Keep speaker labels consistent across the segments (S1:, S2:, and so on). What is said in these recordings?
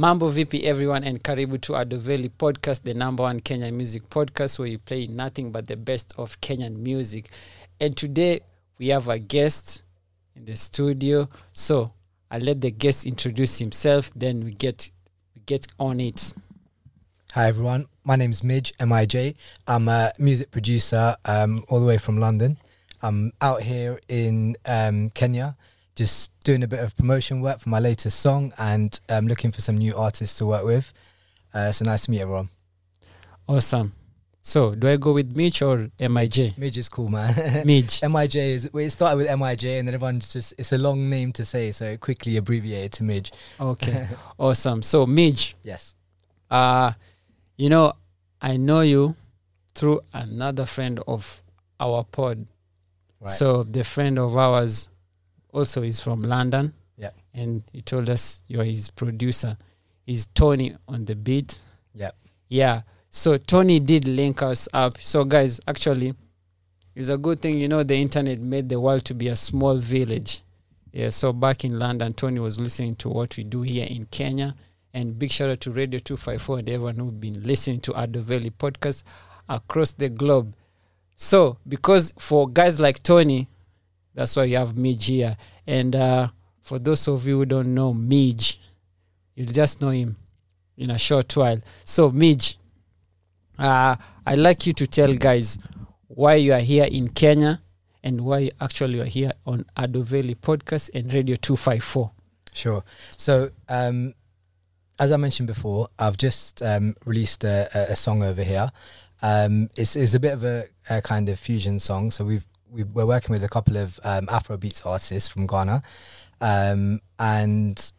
S1: Mambo VP everyone and karibu to Adoveli podcast, the number one Kenyan music podcast where you play nothing but the best of Kenyan music. And today we have a guest in the studio. So I'll let the guest introduce himself, then we get we get on it.
S2: Hi everyone, my name is Midge M-I-J. I'm a music producer um, all the way from London. I'm out here in um, Kenya, just doing a bit of promotion work for my latest song and um, looking for some new artists to work with. Uh, so nice to meet everyone.
S1: Awesome. So do I go with Mitch or MIJ?
S2: Midge is cool, man.
S1: Midge.
S2: M-I-J is well, it started with M-I-J and then everyone's just it's a long name to say, so it quickly abbreviated to Midge.
S1: Okay. awesome. So Midge,
S2: Yes.
S1: uh, you know, I know you through another friend of our pod.
S2: Right.
S1: So the friend of ours also is from London.
S2: Yeah.
S1: And he told us you're his producer. He's Tony on the beat.
S2: Yeah.
S1: Yeah. So Tony did link us up. So guys, actually, it's a good thing, you know, the internet made the world to be a small village. Yeah. So back in London, Tony was listening to what we do here in Kenya. And big shout out to Radio 254 and everyone who've been listening to Adoveli podcast across the globe. So, because for guys like Tony, that's why you have Midge here. And uh, for those of you who don't know Midge, you'll just know him in a short while. So, Midge, uh, I'd like you to tell guys why you are here in Kenya and why you actually are here on Adoveli podcast and Radio 254.
S2: Sure. So, um, as I mentioned before, I've just um, released a, a, a song over here. Um, it's, it's a bit of a, a kind of fusion song. So we've, we we're working with a couple of um, Afrobeats artists from Ghana, um, and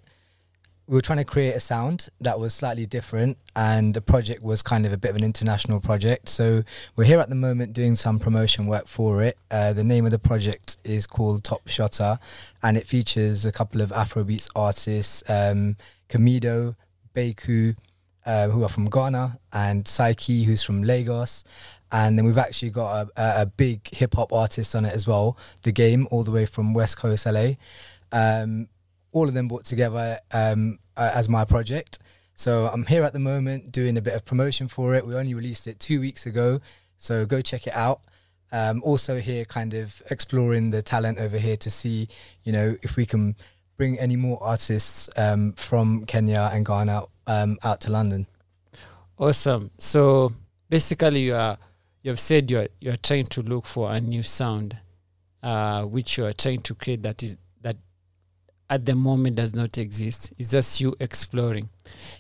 S2: we were trying to create a sound that was slightly different. And the project was kind of a bit of an international project. So we're here at the moment doing some promotion work for it. Uh, the name of the project is called Top Shotter, and it features a couple of Afrobeats artists, um, Kamido, Beku, uh, who are from Ghana, and Psyche, who's from Lagos. And then we've actually got a, a, big hip hop artist on it as well, The Game, all the way from West Coast LA. Um, all of them brought together um, as my project. So I'm here at the moment doing a bit of promotion for it. We only released it two weeks ago, so go check it out. Um, also here, kind of exploring the talent over here to see, you know, if we can bring any more artists um, from Kenya and Ghana um, out to London.
S1: Awesome. So basically, you are you have said you are you are trying to look for a new sound, uh, which you are trying to create that is that at the moment does not exist. It's just you exploring.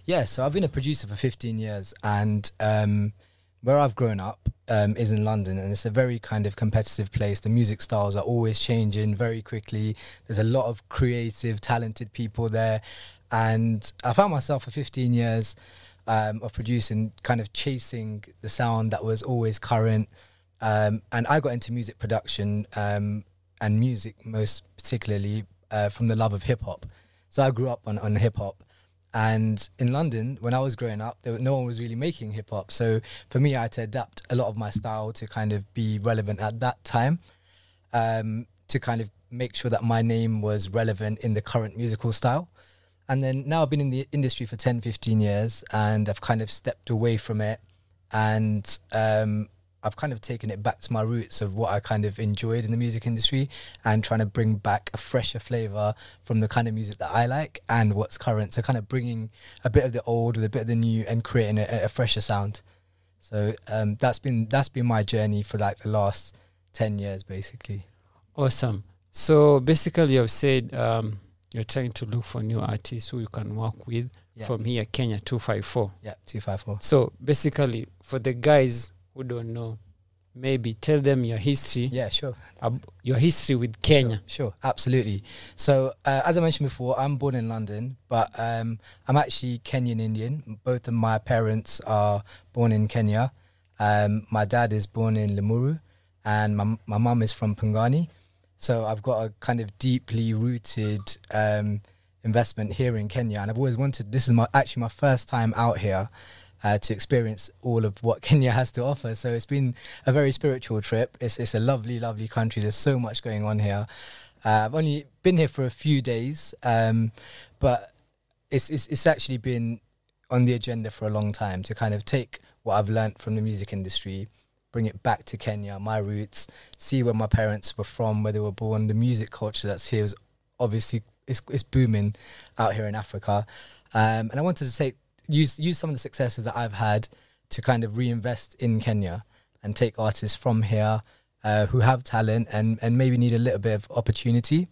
S2: Yeah, so I've been a producer for 15 years, and um, where I've grown up um, is in London, and it's a very kind of competitive place. The music styles are always changing very quickly. There's a lot of creative, talented people there, and I found myself for 15 years um, of producing, kind of chasing the sound that was always current. Um, and I got into music production um, and music most particularly uh, from the love of hip hop. So I grew up on, on hip hop. And in London, when I was growing up, there, no one was really making hip hop. So for me, I had to adapt a lot of my style to kind of be relevant at that time, um, to kind of make sure that my name was relevant in the current musical style. And then now I've been in the industry for 10, 15 years and I've kind of stepped away from it. And um, I've kind of taken it back to my roots of what I kind of enjoyed in the music industry and trying to bring back a fresher flavor from the kind of music that I like and what's current. So kind of bringing a bit of the old with a bit of the new and creating a, a fresher sound. So um, that's been that's been my journey for like the last ten years, basically.
S1: Awesome. So basically, you have said um, you're trying to look for new artists who you can work with
S2: Yeah.
S1: from here, Kenya 254.
S2: Yeah, two five four.
S1: So basically, for the guys who don't know, maybe tell them your history,
S2: Yeah, sure.
S1: your history with Kenya.
S2: Sure, sure, absolutely. So, uh, as I mentioned before, I'm born in London, but um, I'm actually Kenyan Indian. Both of my parents are born in Kenya. Um, my dad is born in Limuru, and my my mum is from Pangani. So I've got a kind of deeply rooted um, investment here in Kenya, and I've always wanted. This is my actually my first time out here. Uh, to experience all of what Kenya has to offer, so it's been a very spiritual trip. It's it's a lovely, lovely country. There's so much going on here. Uh, I've only been here for a few days, um, but it's, it's it's actually been on the agenda for a long time to kind of take what I've learned from the music industry, bring it back to Kenya, my roots, see where my parents were from, where they were born, the music culture that's here is obviously it's, it's booming out here in Africa, um, and I wanted to take use use some of the successes that I've had to kind of reinvest in Kenya and take artists from here uh, who have talent and and maybe need a little bit of opportunity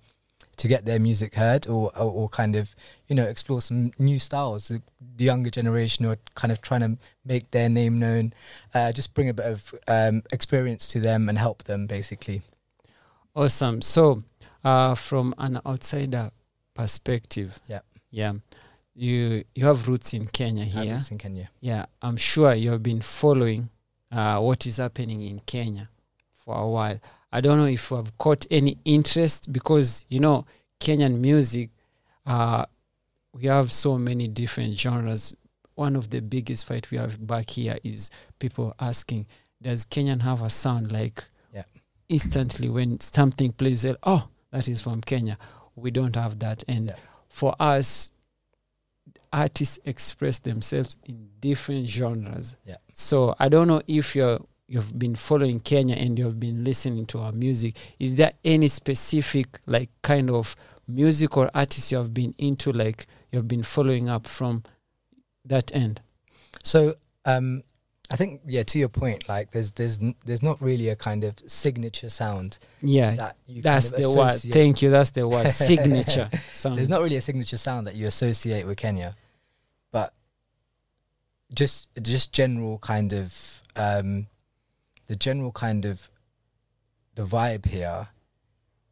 S2: to get their music heard or, or, or kind of you know explore some new styles the, the younger generation are kind of trying to make their name known uh, just bring a bit of um, experience to them and help them basically
S1: Awesome. So, uh, from an outsider perspective,
S2: Yeah.
S1: yeah, you you have roots in Kenya here.
S2: roots in Kenya
S1: Yeah, I'm sure you have been following uh, what is happening in Kenya for a while. I don't know if you have caught any interest because you know Kenyan music. Uh, we have so many different genres. One of the biggest fight we have back here is people asking, "Does Kenyan have a sound like?"
S2: Yeah.
S1: Instantly, when something plays, "Oh, that is from Kenya." We don't have that, and
S2: Yeah.
S1: for us, artists express themselves in different genres.
S2: Yeah.
S1: So I don't know if you're you've been following Kenya and you've been listening to our music. Is there any specific like kind of music or artist you have been into like you've been following up from that end?
S2: So um, I think yeah, to your point, like there's there's n- there's not really a kind of signature sound
S1: Yeah.
S2: that you
S1: that's
S2: kind of
S1: the word. Thank you. That's the word. Signature sound.
S2: There's not really a signature sound that you associate with Kenya, but just just general kind of um, the general kind of the vibe here,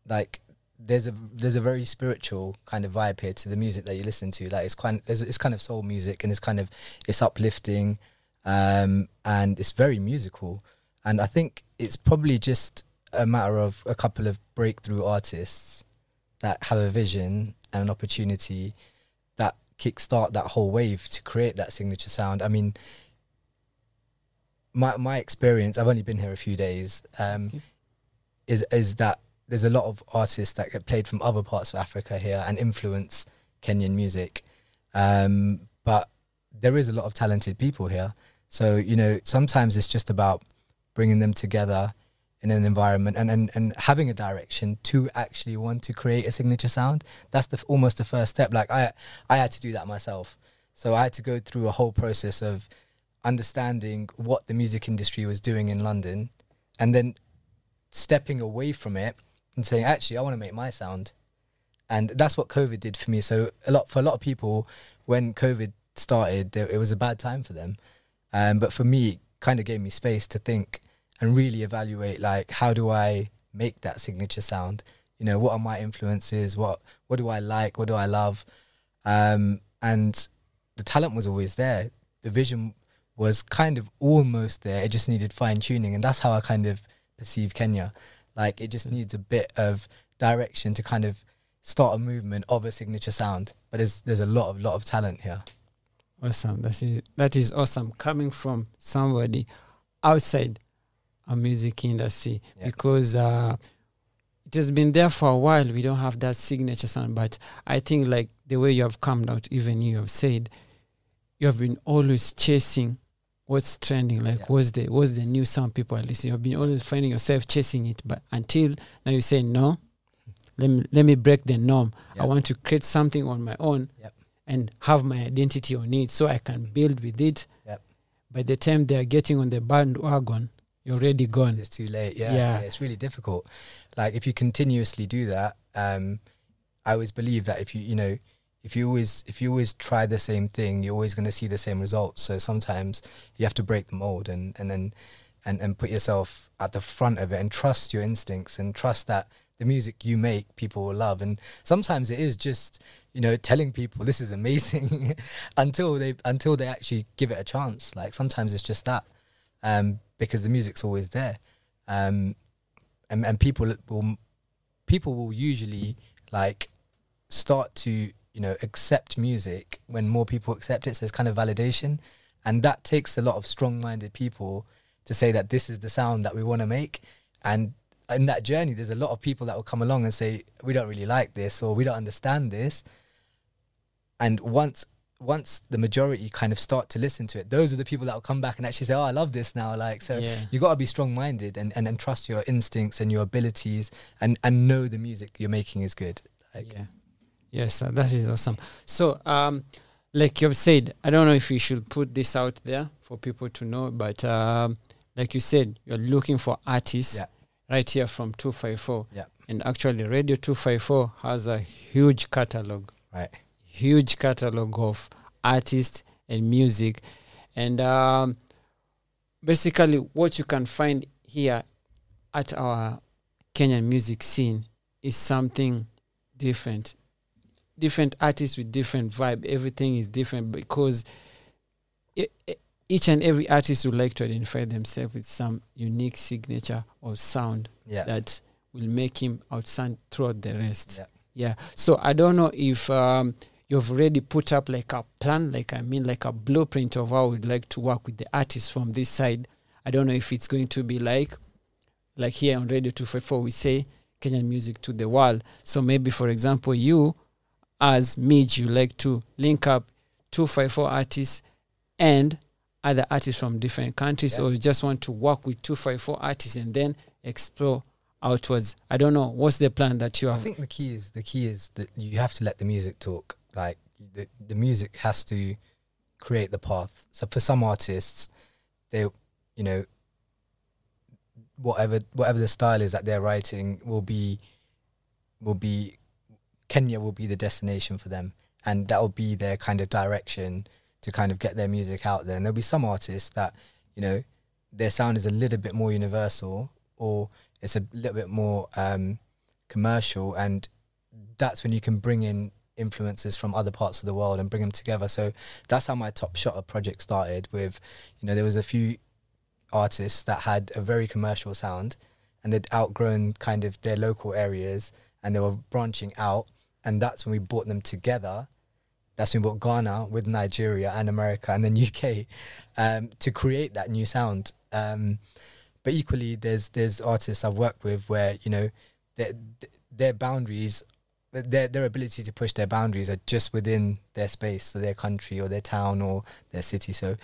S2: like there's a there's a very spiritual kind of vibe here to the music that you listen to. Like it's kind it's kind of soul music and it's kind of it's uplifting, um, and it's very musical. And I think it's probably just a matter of a couple of breakthrough artists that have a vision and an opportunity that kickstart that whole wave to create that signature sound. I mean, my my experience, I've only been here a few days, um, is is that there's a lot of artists that get played from other parts of Africa here and influence Kenyan music, um, but there is a lot of talented people here. So you know, sometimes it's just about bringing them together in an environment and, and, and having a direction to actually want to create a signature sound. That's the almost the first step. Like I I had to do that myself. So I had to go through a whole process of understanding what the music industry was doing in London and then stepping away from it and saying, actually, I want to make my sound. And that's what COVID did for me. So a lot for a lot of people, when COVID started, it was a bad time for them. Um, but for me, it kind of gave me space to think and really evaluate, like, how do I make that signature sound? You know, what are my influences? What what do I like? What do I love? Um, and the talent was always there. The vision was kind of almost there. It just needed fine tuning, and that's how I kind of perceive Kenya. Like it just needs a bit of direction to kind of start a movement of a signature sound. But there's there's a lot of lot of talent here.
S1: Awesome. That is that is awesome coming from somebody outside a music industry
S2: Yeah.
S1: because uh, it has been there for a while. We don't have that signature sound, but I think like the way you have come out, even you have said, you have been always chasing what's trending. Like
S2: Yeah.
S1: what's the what's the new sound people are listening. You've been always finding yourself chasing it, but until now you say no. Let me let me break the norm.
S2: Yeah.
S1: I want to create something on my own
S2: Yep.
S1: and have my identity on it so I can build with it.
S2: Yep.
S1: By the time they are getting on the bandwagon, you're already gone.
S2: It's too late. Yeah,
S1: Yeah.
S2: yeah, it's really difficult. Like if you continuously do that, um, I always believe that if you you know if you always if you always try the same thing, you're always going to see the same results. So sometimes you have to break the mold and and then and and put yourself at the front of it and trust your instincts and trust that the music you make people will love. And sometimes it is just you know telling people this is amazing until they until they actually give it a chance. Like sometimes it's just that um, because the music's always there, um, and and people will people will usually like start to you know accept music when more people accept it. So it's kind of validation, and that takes a lot of strong-minded people to say that this is the sound that we want to make, and in that journey, there's a lot of people that will come along and say we don't really like this or we don't understand this. and once once the majority kind of start to listen to it, those are the people that will come back and actually say, "Oh, I love this now." Like, so
S1: yeah.
S2: you got to be strong minded and, and and trust your instincts and your abilities and and know the music you're making is good. Like,
S1: yeah. Yes, uh, that is awesome. So, um, like you've said, I don't know if you should put this out there for people to know, but um, like you said, you're looking for artists
S2: Yeah.
S1: right here from 254.
S2: Yeah.
S1: And actually, Radio 254 has a huge catalog,
S2: right.
S1: huge catalog of artists and music. And um, basically, what you can find here at our Kenyan music scene is something different. Different artists with different vibe. Everything is different because e- each and every artist would like to identify themselves with some unique signature or sound
S2: Yeah.
S1: that will make him outstand throughout the rest.
S2: Yeah.
S1: Yeah. So I don't know if um, you've already put up like a plan, like I mean, like a blueprint of how we'd like to work with the artists from this side. I don't know if it's going to be like, like here on Radio 254, we say Kenyan music to the world. So maybe, for example, you as Midge, you like to link up 254 artists and other artists from different countries,
S2: Yeah.
S1: or you just want to work with 254 artists and then explore outwards. I don't know. What's the plan that you have?
S2: I think the key is the key is that you have to let the music talk. Like the the music has to create the path. So for some artists, they you know whatever whatever the style is that they're writing will be will be Kenya will be the destination for them and that will be their kind of direction to kind of get their music out there. And there'll be some artists that, you know, their sound is a little bit more universal or it's a little bit more um, commercial and that's when you can bring in influences from other parts of the world and bring them together so that's how my top shotter project started with you know there was a few artists that had a very commercial sound and they'd outgrown kind of their local areas and they were branching out and that's when we brought them together. That's when we brought Ghana with Nigeria and America and then UK um, to create that new sound. Um, but equally there's there's artists I've worked with where you know their their boundaries their their ability to push their boundaries are just within their space so their country or their town or their city. So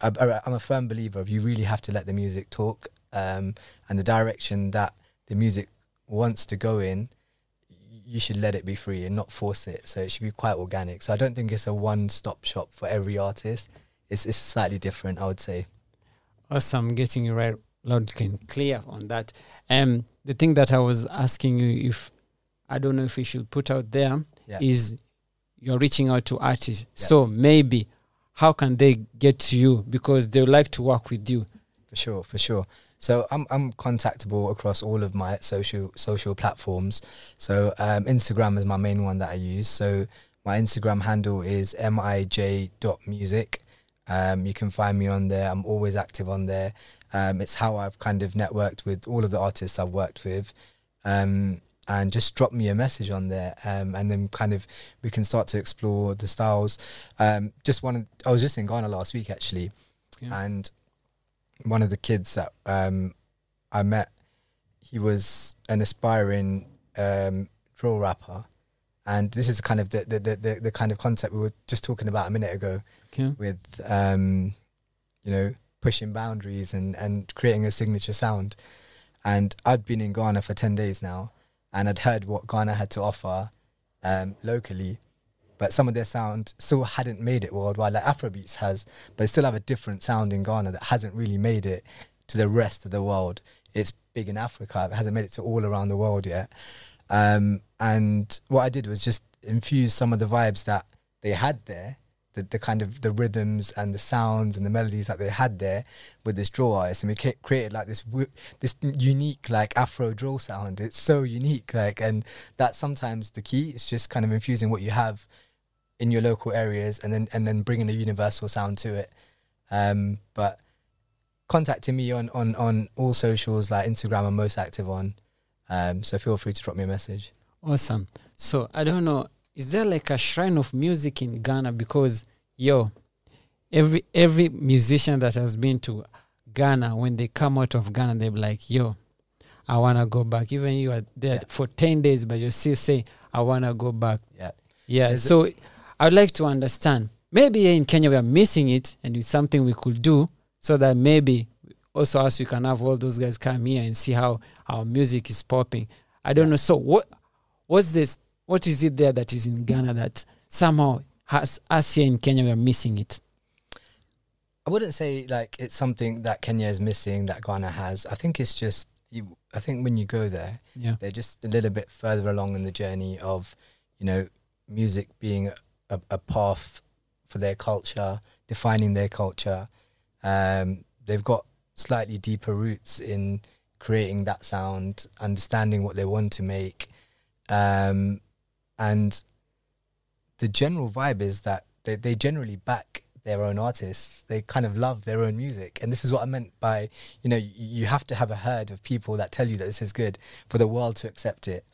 S2: I'm a firm believer of you really have to let the music talk um, and the direction that the music wants to go in you should let it be free and not force it so it should be quite organic so I don't think it's a one stop shop for every artist it's, it's slightly different I would say
S1: Awesome, getting you right loud and clear on that. Um, the thing that I was asking you, if I don't know if we should put out there, is
S2: yeah
S1: you're reaching out to artists.
S2: Yeah.
S1: So maybe how can they get to you because they would like to work with you?
S2: For sure, for sure. So I'm I'm contactable across all of my social social platforms. So um, Instagram is my main one that I use. So my Instagram handle is mij.music. Um, you can find me on there. I'm always active on there. Um, it's how I've kind of networked with all of the artists I've worked with. Um, and just drop me a message on there, um, and then kind of we can start to explore the styles. Um, just one, I was just in Ghana last week actually,
S1: Yeah.
S2: and one of the kids that um, I met, he was an aspiring um, drill rapper, and this is kind of the the, the the kind of concept we were just talking about a minute ago
S1: Okay.
S2: with um, you know pushing boundaries and and creating a signature sound. And I'd been in Ghana for ten days now, and I'd heard what Ghana had to offer um, locally, but some of their sound still hadn't made it worldwide. Like Afrobeats has, but they still have a different sound in Ghana that hasn't really made it to the rest of the world. It's big in Africa, but it hasn't made it to all around the world yet. Um, and what I did was just infuse some of the vibes that they had there, the, the kind of the rhythms and the sounds and the melodies that they had there with this drill artist, and we created like this this unique like Afro drill sound. It's so unique, like, and that's sometimes the key. It's just kind of infusing what you have in your local areas, and then and then bringing a universal sound to it. Um, but contacting me on on on all socials like Instagram, I'm most active on. Um, so feel free to drop me a message.
S1: Awesome. So I don't know, is there like a shrine of music in Ghana? Because yo, every every musician that has been to Ghana, when they come out of Ghana, they're like, yo, I wanna go back. Even you are there
S2: Yeah.
S1: for ten days, but you still say, I wanna go back.
S2: Yeah.
S1: Yeah.
S2: There's a-
S1: so I'd like to understand. Maybe in Kenya we are missing it, and it's something we could do so that maybe also us we can have all those guys come here and see how our music is popping. I don't know. So what what's this? What is it there that is in Ghana that somehow has us here in Kenya we are missing it?
S2: I wouldn't say like it's something that Kenya is missing that Ghana has. I think it's just you. I think when you go there,
S1: Yeah.
S2: they're just a little bit further along in the journey of, you know, music being a, a path for their culture, defining their culture. Um, they've got slightly deeper roots in creating that sound, understanding what they want to make, um, and the general vibe is that they, they generally back their own artists. They kind of love their own music, and this is what I meant by you know you, you have to have a herd of people that tell you that this is good for the world to accept it.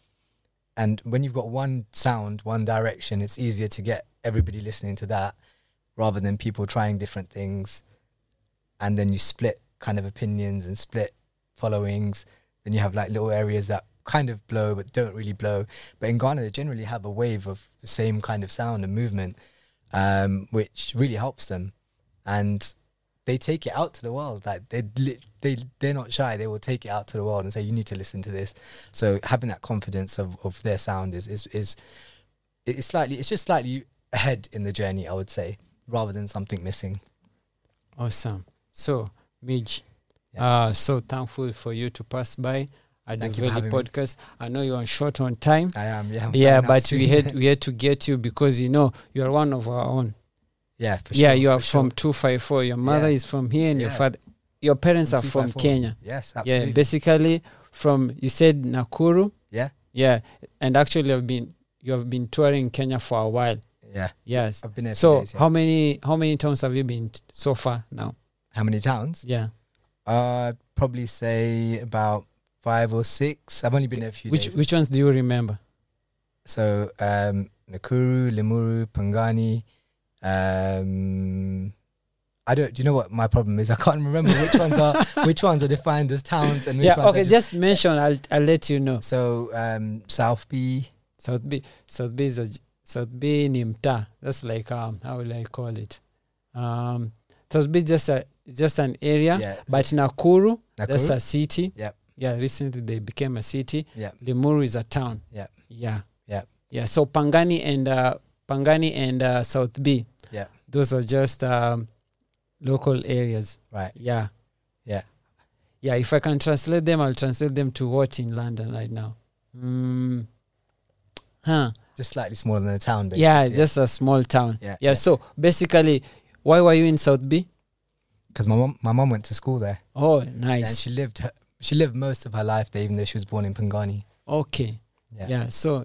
S2: And when you've got one sound, one direction, it's easier to get everybody listening to that rather than people trying different things. And then you split kind of opinions and split followings. Then you have like little areas that kind of blow but don't really blow. But in Ghana, they generally have a wave of the same kind of sound and movement, um, which really helps them. And they take it out to the world. Like they they they're not shy. They will take it out to the world and say, "You need to listen to this." So having that confidence of, of their sound is is is it's slightly it's just slightly ahead in the journey, I would say, rather than something missing.
S1: Awesome. So, Midge,
S2: Yeah.
S1: uh, so thankful for you to pass by at
S2: Thank
S1: the
S2: you
S1: Valley
S2: having me.
S1: podcast. I know you're on short on time.
S2: I am, yeah. I'm
S1: yeah, but we had we had to get you because you know you're one of our own.
S2: Yeah, for
S1: yeah,
S2: sure,
S1: you are
S2: sure.
S1: from two five four. Your mother
S2: Yeah.
S1: is from here, and your father, your parents
S2: From
S1: are from Kenya.
S2: Yes, absolutely.
S1: Yeah, basically from you said Nakuru.
S2: Yeah.
S1: yeah, and actually have been you have been touring Kenya for a while.
S2: yeah.
S1: Yes.
S2: I've been there.
S1: So
S2: days, yeah.
S1: how many how many towns have you been t- so far now?
S2: how many towns?
S1: Yeah.
S2: Uh, probably say about five or six. I've only been there a few
S1: Which
S2: days.
S1: which ones do you remember?
S2: So um, Nakuru, Limuru, Pangani. Um, I don't. Do you know what my problem is? I can't remember which ones are which ones are defined as towns and which
S1: yeah.
S2: ones
S1: Okay.
S2: are
S1: Just, mention. I'll I'll let you know.
S2: So um, South B.
S1: South B. South B is a, South B ni. That's like um how will I call it? Um, South B is just a just an area.
S2: Yeah.
S1: But Nakuru, that's
S2: Nakuru.
S1: a city.
S2: Yep.
S1: Yeah. Recently they became a city.
S2: Yeah.
S1: Limuru is a town.
S2: Yep.
S1: Yeah.
S2: Yep.
S1: Yeah. So Pangani and uh, Pangani and uh, South B.
S2: Yeah.
S1: Those are just um, local areas.
S2: Right.
S1: Yeah.
S2: Yeah.
S1: Yeah. If I can translate them, I'll translate them to what in London right now. Mm. Huh.
S2: Just slightly smaller than a town. Basically.
S1: Yeah, just a small town.
S2: yeah.
S1: Yeah. So basically, why were you in South B?
S2: Because my mom, my mom went to school there,
S1: Oh, nice.
S2: and she lived her, she lived most of her life there, even though she was born in Pangani.
S1: Okay.
S2: Yeah.
S1: Yeah. So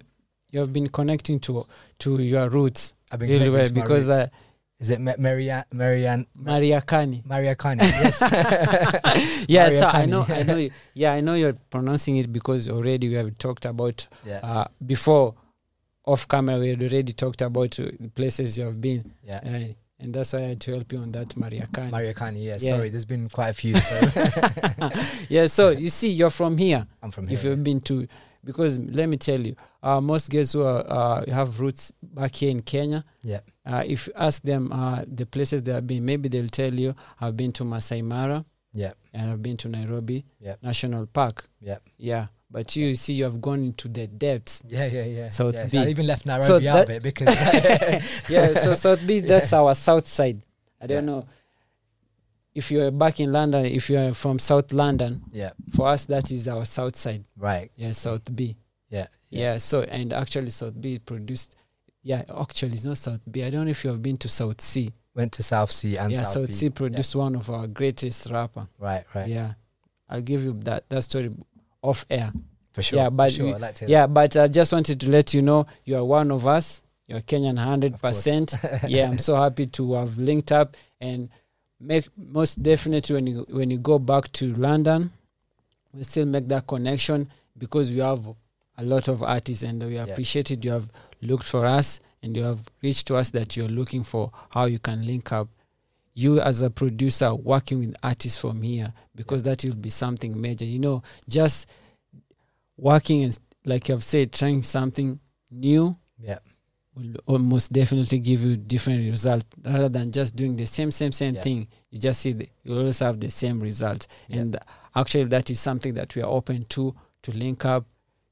S1: you have been connecting to to your roots
S2: I've been
S1: really well because
S2: roots. Is it Ma- Marianne Marianne
S1: Mariakani.
S2: Maria Kani? Yes.
S1: yeah,
S2: Maria
S1: so I know, I know, you- yeah, I know you're pronouncing it because already we have talked about
S2: yeah.
S1: uh, before off camera. We had already talked about uh, places you have been,
S2: yeah.
S1: uh, and that's why I had to help you on that, Mariakani.
S2: Maria Kani. Yeah,
S1: Yeah.
S2: Sorry, there's been quite a few. So
S1: yeah, so you see, you're from here.
S2: I'm from here.
S1: if you've been to because let me tell you uh, most guys who are, uh, have roots back here in kenya
S2: Yeah.
S1: uh, if you ask them uh, the places they have been maybe they'll tell you i've been to masai mara
S2: Yeah.
S1: and i've been to nairobi
S2: Yeah.
S1: national park
S2: Yeah.
S1: yeah but you see you have gone into the depths
S2: Yeah, yeah, yeah.
S1: South
S2: yeah,
S1: B.
S2: I even left Nairobi
S1: So
S2: out of it because
S1: yeah so south b that's our south side i don't
S2: Yeah.
S1: know if you're back in london if you're from south london
S2: yeah,
S1: for us that is our south side
S2: right.
S1: yeah south b
S2: Yeah,
S1: Yeah. so and actually South B produced. Yeah, actually it's not South B. I don't know if you have been to South C.
S2: Went to South C and
S1: yeah,
S2: South,
S1: South. C produced one of our greatest rapper.
S2: Right, right.
S1: Yeah, I'll give you that that story off air.
S2: For sure.
S1: Yeah, but
S2: sure.
S1: we-
S2: like
S1: Yeah, but I just wanted to let you know you are one of us. You're Kenyan hundred percent. Yeah, I'm so happy to have linked up and make most definitely when you when you go back to London, we still make that connection because we have a lot of artists and we
S2: Yeah.
S1: appreciate it. You have looked for us and you have reached to us that you're looking for how you can link up. You as a producer working with artists from here because that will be something major. You know, just working and like I've said, trying something new
S2: Yeah.
S1: Will almost definitely give you different result rather than just doing the same same same
S2: Yeah.
S1: thing. You just see the, you always have the same result.
S2: Yeah.
S1: and actually that is something that we are open to to link up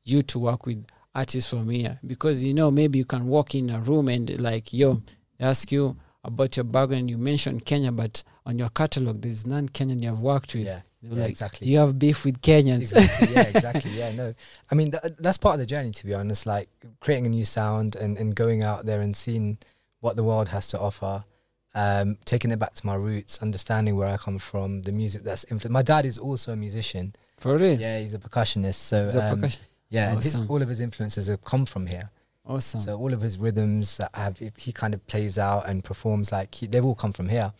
S1: you to work with artists from here. Because you know maybe you can walk in a room and like yo they ask you about your background. You mentioned kenya but on your catalog there's none kenyan you have worked with.
S2: Yeah,
S1: They were
S2: yeah,
S1: like
S2: exactly.
S1: do you have beef with kenyans?
S2: Exactly. Yeah exactly. Yeah no. I mean th- that's part of the journey to be honest like creating a new sound and, and going out there and seeing what the world has to offer um taking it back to my roots understanding where i come from the music that's influenced my dad is also a musician.
S1: For real?
S2: Yeah he's a percussionist so um,
S1: percussion?
S2: yeah and his, all of his influences have come from here.
S1: Awesome.
S2: So all of his rhythms that have he kind of plays out and performs like he, they've all come from here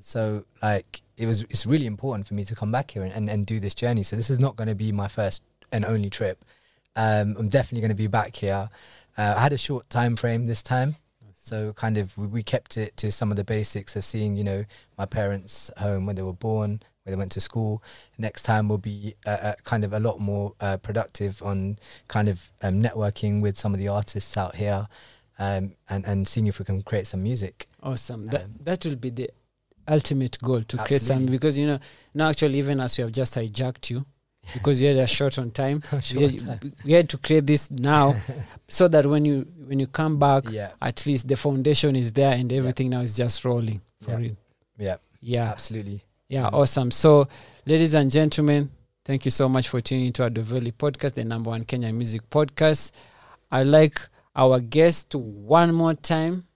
S2: so like it was it's really important for me to come back here and, and, and do this journey. So this is not going to be my first and only trip. Um, i'm definitely going to be back here. Uh, i had a short time frame this time. So kind of we, we kept it to some of the basics of seeing you know my parents home when they were born when they went to school. Next time will be uh, uh, kind of a lot more uh, productive on kind of um, networking with some of the artists out here um, and and seeing if we can create some music.
S1: Awesome. That
S2: Um,
S1: that will be the ultimate goal to create something because you know now actually even as we have just hijacked you because you had a short on time, we, had,
S2: time.
S1: we had to create this now so that when you when you come back
S2: yeah
S1: at least the foundation is there and everything now is just rolling for
S2: Yeah.
S1: real.
S2: yeah
S1: Yeah.
S2: absolutely
S1: Yeah,
S2: Mhm.
S1: awesome. So, ladies and gentlemen, thank you so much for tuning into our Doveli podcast, the number one Kenya music podcast. I'd like our guest one more time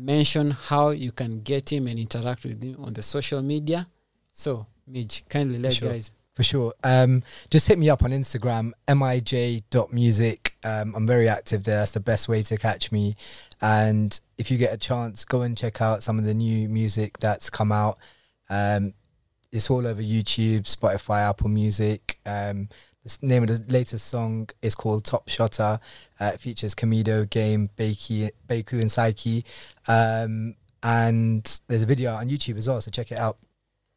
S1: mention how you can get him and interact with him on the social media. So, Midge, kindly let
S2: Sure.
S1: guys.
S2: For sure. Um, just hit me up on Instagram, mij.music. Um, I'm very active there. That's the best way to catch me. And if you get a chance, go and check out some of the new music that's come out. Um, it's all over YouTube, Spotify, Apple Music. Um, the name of the latest song is called Top Shotter. Uh, it features Kamido, Game, Bakey, Baku, and Psyche. Um, and there's a video on YouTube as well, so check it out.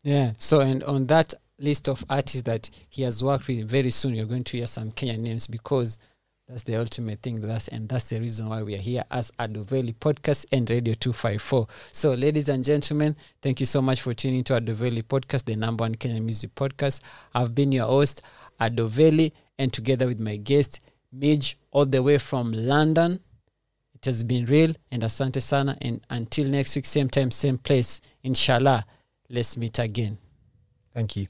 S1: Yeah. So, and on that list of artists that he has worked with, very soon you're going to hear some Kenyan names because that's the ultimate thing. That's and that's the reason why we are here as Adoveli Podcast and Radio 254. So, ladies and gentlemen, thank you so much for tuning to Adoveli Podcast, the number one Kenyan music podcast. I've been your host, Adoveli, and together with my guest, Midge, all the way from London. It has been real, and asante sana. And until next week, same time, same place, inshallah, let's meet again.
S2: Thank you.